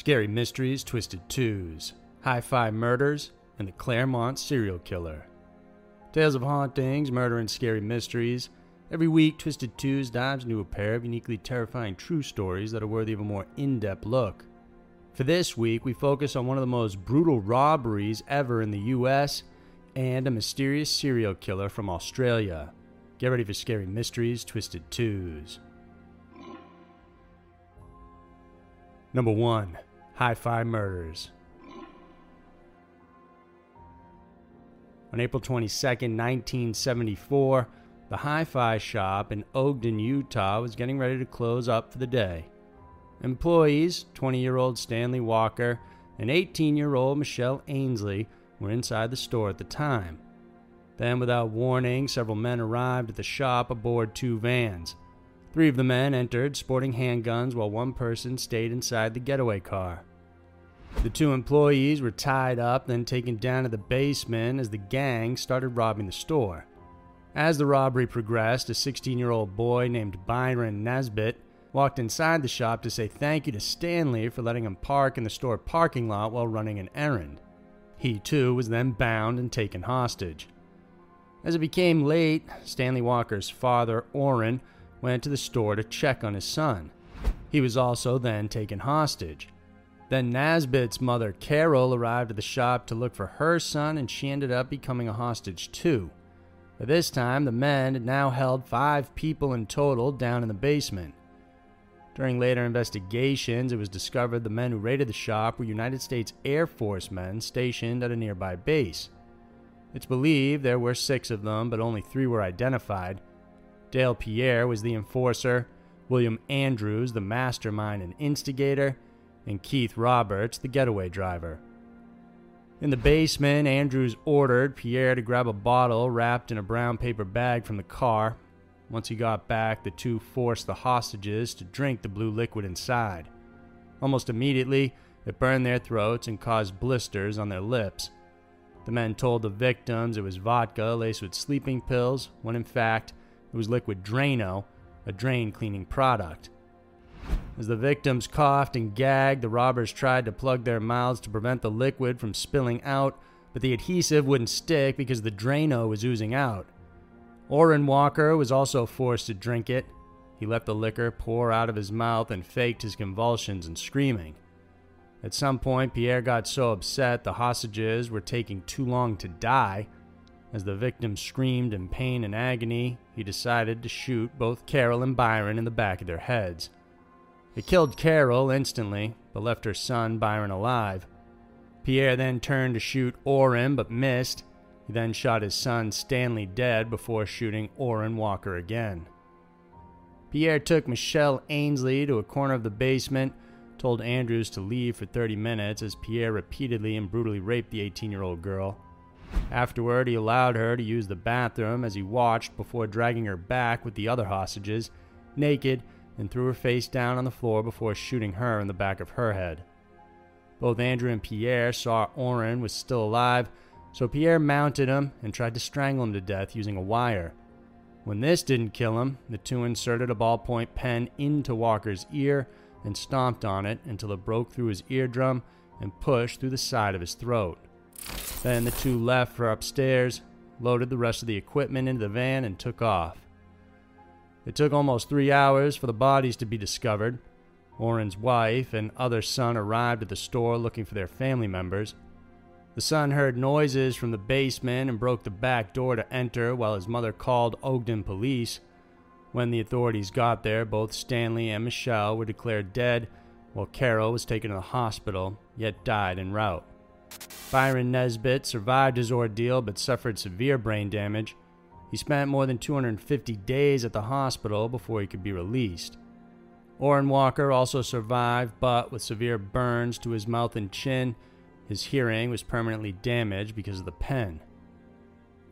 Scary Mysteries Twisted Twos, Hi Fi Murders, and the Claremont Serial Killer. Tales of hauntings, murder, and scary mysteries. Every week, Twisted Twos dives into a pair of uniquely terrifying true stories that are worthy of a more in depth look. For this week, we focus on one of the most brutal robberies ever in the US and a mysterious serial killer from Australia. Get ready for Scary Mysteries Twisted Twos. Number 1 Hi Fi Murders. On April 22, 1974, the Hi Fi shop in Ogden, Utah was getting ready to close up for the day. Employees, 20 year old Stanley Walker and 18 year old Michelle Ansley, were inside the store at the time. Then, without warning, several men arrived at the shop aboard two vans. Three of the men entered, sporting handguns, while one person stayed inside the getaway car. The two employees were tied up, then taken down to the basement as the gang started robbing the store. As the robbery progressed, a 16 year old boy named Byron Nesbitt walked inside the shop to say thank you to Stanley for letting him park in the store parking lot while running an errand. He too was then bound and taken hostage. As it became late, Stanley Walker's father, Orren, went to the store to check on his son. He was also then taken hostage. Then Nesbitt's mother, Carol, arrived at the shop to look for her son, and she ended up becoming a hostage too. By this time, the men had now held five people in total down in the basement. During later investigations, it was discovered the men who raided the shop were United States Air Force men stationed at a nearby base. It's believed there were six of them, but only three were identified. Dale Pierre was the enforcer, William Andrews, the mastermind and instigator, and Keith Roberts, the getaway driver. In the basement, Andrews ordered Pierre to grab a bottle wrapped in a brown paper bag from the car. Once he got back, the two forced the hostages to drink the blue liquid inside. Almost immediately, it burned their throats and caused blisters on their lips. The men told the victims it was vodka laced with sleeping pills, when in fact, it was liquid Drano, a drain cleaning product. As the victims coughed and gagged, the robbers tried to plug their mouths to prevent the liquid from spilling out, but the adhesive wouldn't stick because the Drano was oozing out. Orren Walker was also forced to drink it. He let the liquor pour out of his mouth and faked his convulsions and screaming. At some point, Pierre got so upset the hostages were taking too long to die. As the victims screamed in pain and agony, he decided to shoot both Carol and Byron in the back of their heads. It killed Carol instantly, but left her son Byron alive. Pierre then turned to shoot Orren but missed. He then shot his son Stanley dead before shooting Orren Walker again. Pierre took Michelle Ansley to a corner of the basement, told Andrews to leave for 30 minutes as Pierre repeatedly and brutally raped the 18 year old girl. Afterward, he allowed her to use the bathroom as he watched before dragging her back with the other hostages, naked and threw her face down on the floor before shooting her in the back of her head. Both Andrew and Pierre saw Orren was still alive, so Pierre mounted him and tried to strangle him to death using a wire. When this didn't kill him, the two inserted a ballpoint pen into Walker's ear and stomped on it until it broke through his eardrum and pushed through the side of his throat. Then the two left for upstairs, loaded the rest of the equipment into the van, and took off. It took almost three hours for the bodies to be discovered. Orren's wife and other son arrived at the store looking for their family members. The son heard noises from the basement and broke the back door to enter while his mother called Ogden police. When the authorities got there, both Stanley and Michelle were declared dead, while Carol was taken to the hospital, yet died en route. Byron Nesbitt survived his ordeal but suffered severe brain damage. He spent more than 250 days at the hospital before he could be released. Orren Walker also survived, but with severe burns to his mouth and chin, his hearing was permanently damaged because of the pen.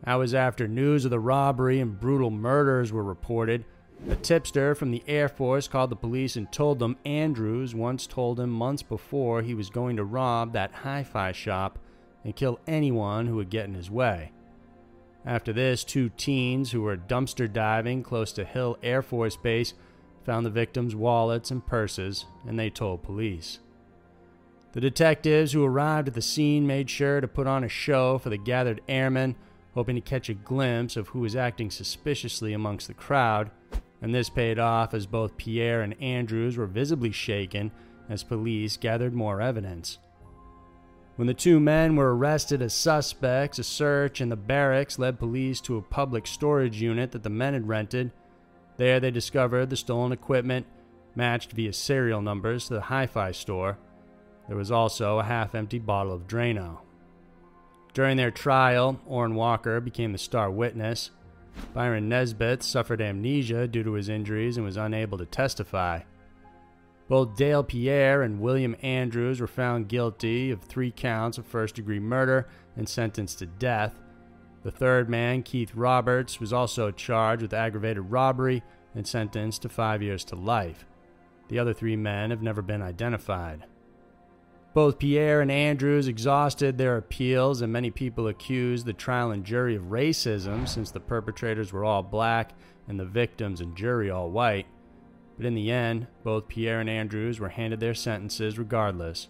Hours after news of the robbery and brutal murders were reported, a tipster from the Air Force called the police and told them Andrews once told him months before he was going to rob that hi fi shop and kill anyone who would get in his way. After this, two teens who were dumpster diving close to Hill Air Force Base found the victims' wallets and purses, and they told police. The detectives who arrived at the scene made sure to put on a show for the gathered airmen, hoping to catch a glimpse of who was acting suspiciously amongst the crowd, and this paid off as both Pierre and Andrews were visibly shaken as police gathered more evidence. When the two men were arrested as suspects, a search in the barracks led police to a public storage unit that the men had rented. There, they discovered the stolen equipment matched via serial numbers to the hi fi store. There was also a half empty bottle of Drano. During their trial, Orren Walker became the star witness. Byron Nesbitt suffered amnesia due to his injuries and was unable to testify. Both Dale Pierre and William Andrews were found guilty of three counts of first degree murder and sentenced to death. The third man, Keith Roberts, was also charged with aggravated robbery and sentenced to five years to life. The other three men have never been identified. Both Pierre and Andrews exhausted their appeals, and many people accused the trial and jury of racism since the perpetrators were all black and the victims and jury all white. But in the end, both Pierre and Andrews were handed their sentences regardless.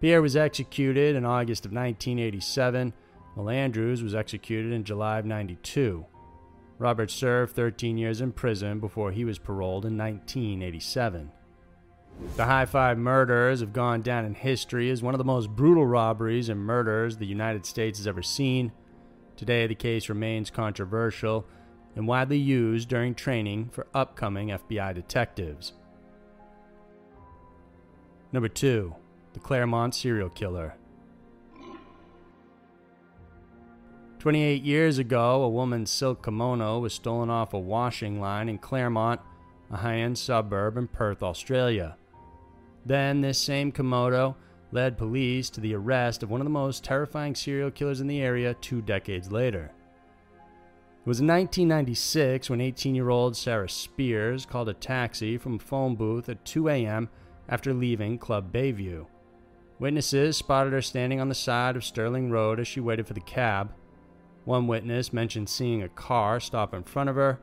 Pierre was executed in August of 1987, while Andrews was executed in July of 92. Robert served 13 years in prison before he was paroled in 1987. The Hi Fi murders have gone down in history as one of the most brutal robberies and murders the United States has ever seen. Today, the case remains controversial and widely used during training for upcoming FBI detectives. Number 2. The Claremont Serial Killer. 28 years ago, a woman's silk kimono was stolen off a washing line in Claremont, a high end suburb in Perth, Australia. Then, this same kimono led police to the arrest of one of the most terrifying serial killers in the area two decades later. It was in 1996 when 18 year old Sarah Spiers called a taxi from a phone booth at 2 a.m. after leaving Club Bayview. Witnesses spotted her standing on the side of Stirling Road as she waited for the cab. One witness mentioned seeing a car stop in front of her.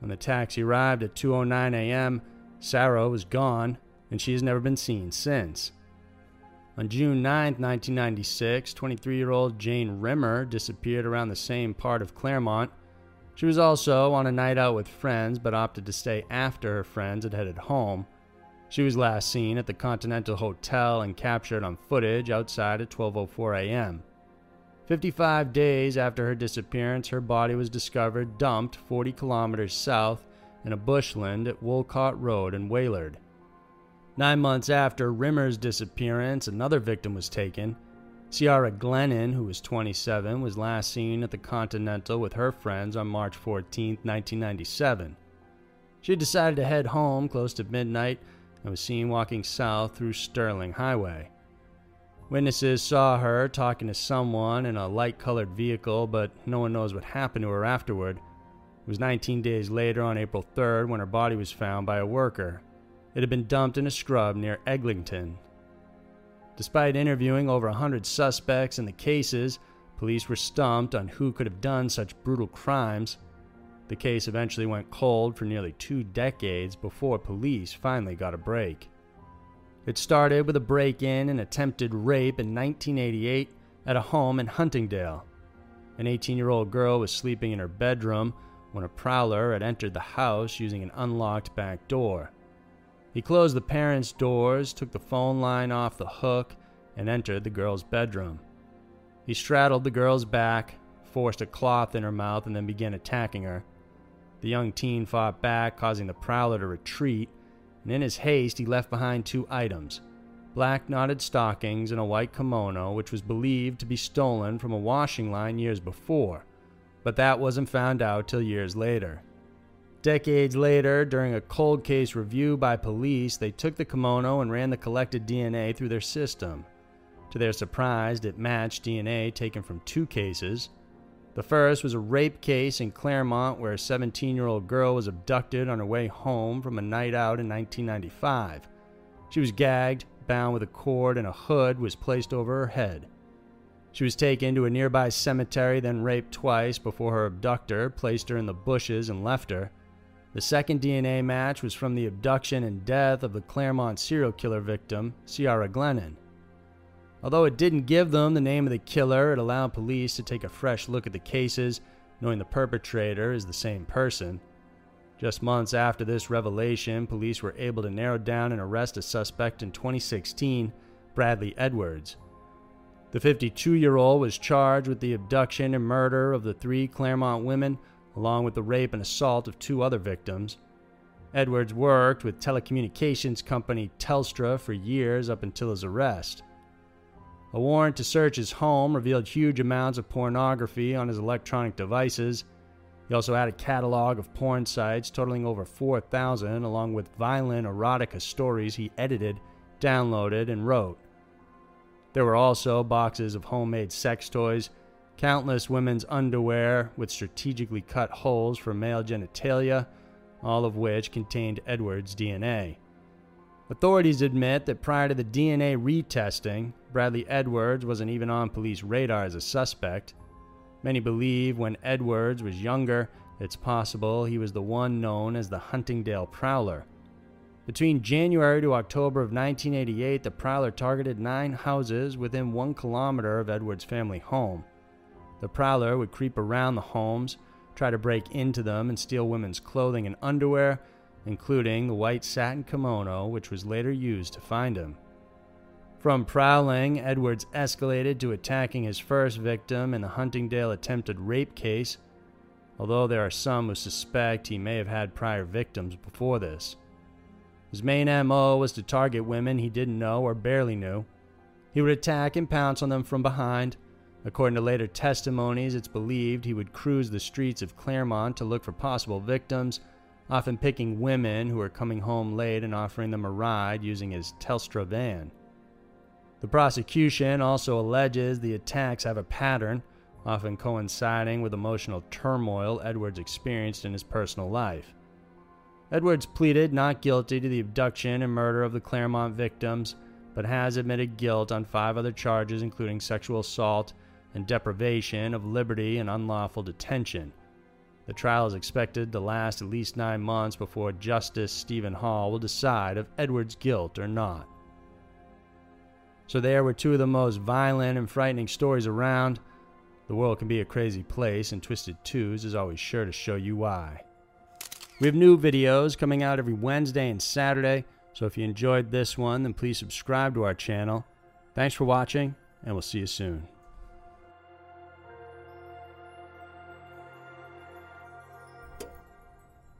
When the taxi arrived at 2:09 a.m., Sarah was gone, and she has never been seen since. On June 9, 1996, 23-year-old Jane Rimmer disappeared around the same part of Claremont. She was also on a night out with friends, but opted to stay after her friends had headed home. She was last seen at the Continental Hotel and captured on footage outside at 12:04 a.m. 55 days after her disappearance, her body was discovered dumped 40 kilometers south in a bushland at Woolcoot Road in Wellard. Nine months after Rimmer's disappearance, another victim was taken. Ciara Glennon, who was 27, was last seen at the Continental with her friends on March 14, 1997. She decided to head home close to midnight and was seen walking south through Stirling Highway. Witnesses saw her talking to someone in a light colored vehicle, but no one knows what happened to her afterward. It was 19 days later, on April 3rd, when her body was found by a worker. It had been dumped in a scrub near Eglinton, Despite interviewing over 100 suspects in the cases, police were stumped on who could have done such brutal crimes. The case eventually went cold for nearly two decades before police finally got a break. It started with a break in and attempted rape in 1988 at a home in Huntingdale. An 18 year old girl was sleeping in her bedroom when a prowler had entered the house using an unlocked back door. He closed the parents' doors, took the phone line off the hook, and entered the girl's bedroom. He straddled the girl's back, forced a cloth in her mouth, and then began attacking her. The young teen fought back, causing the prowler to retreat, and in his haste, he left behind two items black knotted stockings and a white kimono, which was believed to be stolen from a washing line years before, but that wasn't found out till years later. Decades later, during a cold case review by police, they took the kimono and ran the collected DNA through their system. To their surprise, it matched DNA taken from two cases. The first was a rape case in Claremont where a 17 year old girl was abducted on her way home from a night out in 1995. She was gagged, bound with a cord, and a hood was placed over her head. She was taken to a nearby cemetery, then raped twice before her abductor placed her in the bushes and left her. The second DNA match was from the abduction and death of the Claremont serial killer victim, Ciara Glennon. Although it didn't give them the name of the killer, it allowed police to take a fresh look at the cases, knowing the perpetrator is the same person. Just months after this revelation, police were able to narrow down and arrest a suspect in 2016, Bradley Edwards. The 52 year old was charged with the abduction and murder of the three Claremont women, along with the rape and assault of two other victims. Edwards worked with telecommunications company Telstra for years up until his arrest. A warrant to search his home revealed huge amounts of pornography on his electronic devices he also had a catalog of porn sites totaling over 4,000, along with violent erotica stories he edited, downloaded, and wrote. There were also boxes of homemade sex toys, countless women's underwear with strategically cut holes for male genitalia, all of which contained Edwards' DNA. Authorities admit that prior to the DNA retesting, Bradley Edwards wasn't even on police radar as a suspect. Many believe when Edwards was younger, it's possible he was the one known as the Huntingdale Prowler. Between January to October of 1988, the Prowler targeted nine houses within one kilometer of Edwards' family home. The Prowler would creep around the homes, try to break into them, and steal women's clothing and underwear, including the white satin kimono, which was later used to find him. From prowling, Edwards escalated to attacking his first victim in the Huntingdale attempted rape case, although there are some who suspect he may have had prior victims before this. His main MO was to target women he didn't know or barely knew. He would attack and pounce on them from behind. According to later testimonies, it's believed he would cruise the streets of Claremont to look for possible victims, often picking women who were coming home late and offering them a ride using his Telstra van. The prosecution also alleges the attacks have a pattern, often coinciding with emotional turmoil Edwards experienced in his personal life. Edwards pleaded not guilty to the abduction and murder of the Claremont victims, but has admitted guilt on five other charges, including sexual assault and deprivation of liberty and unlawful detention. The trial is expected to last at least nine months before Justice Stephen Hall will decide if Edwards' guilt or not. So, there were two of the most violent and frightening stories around. The world can be a crazy place, and Twisted Twos is always sure to show you why. We have new videos coming out every Wednesday and Saturday, so if you enjoyed this one, then please subscribe to our channel. Thanks for watching, and we'll see you soon.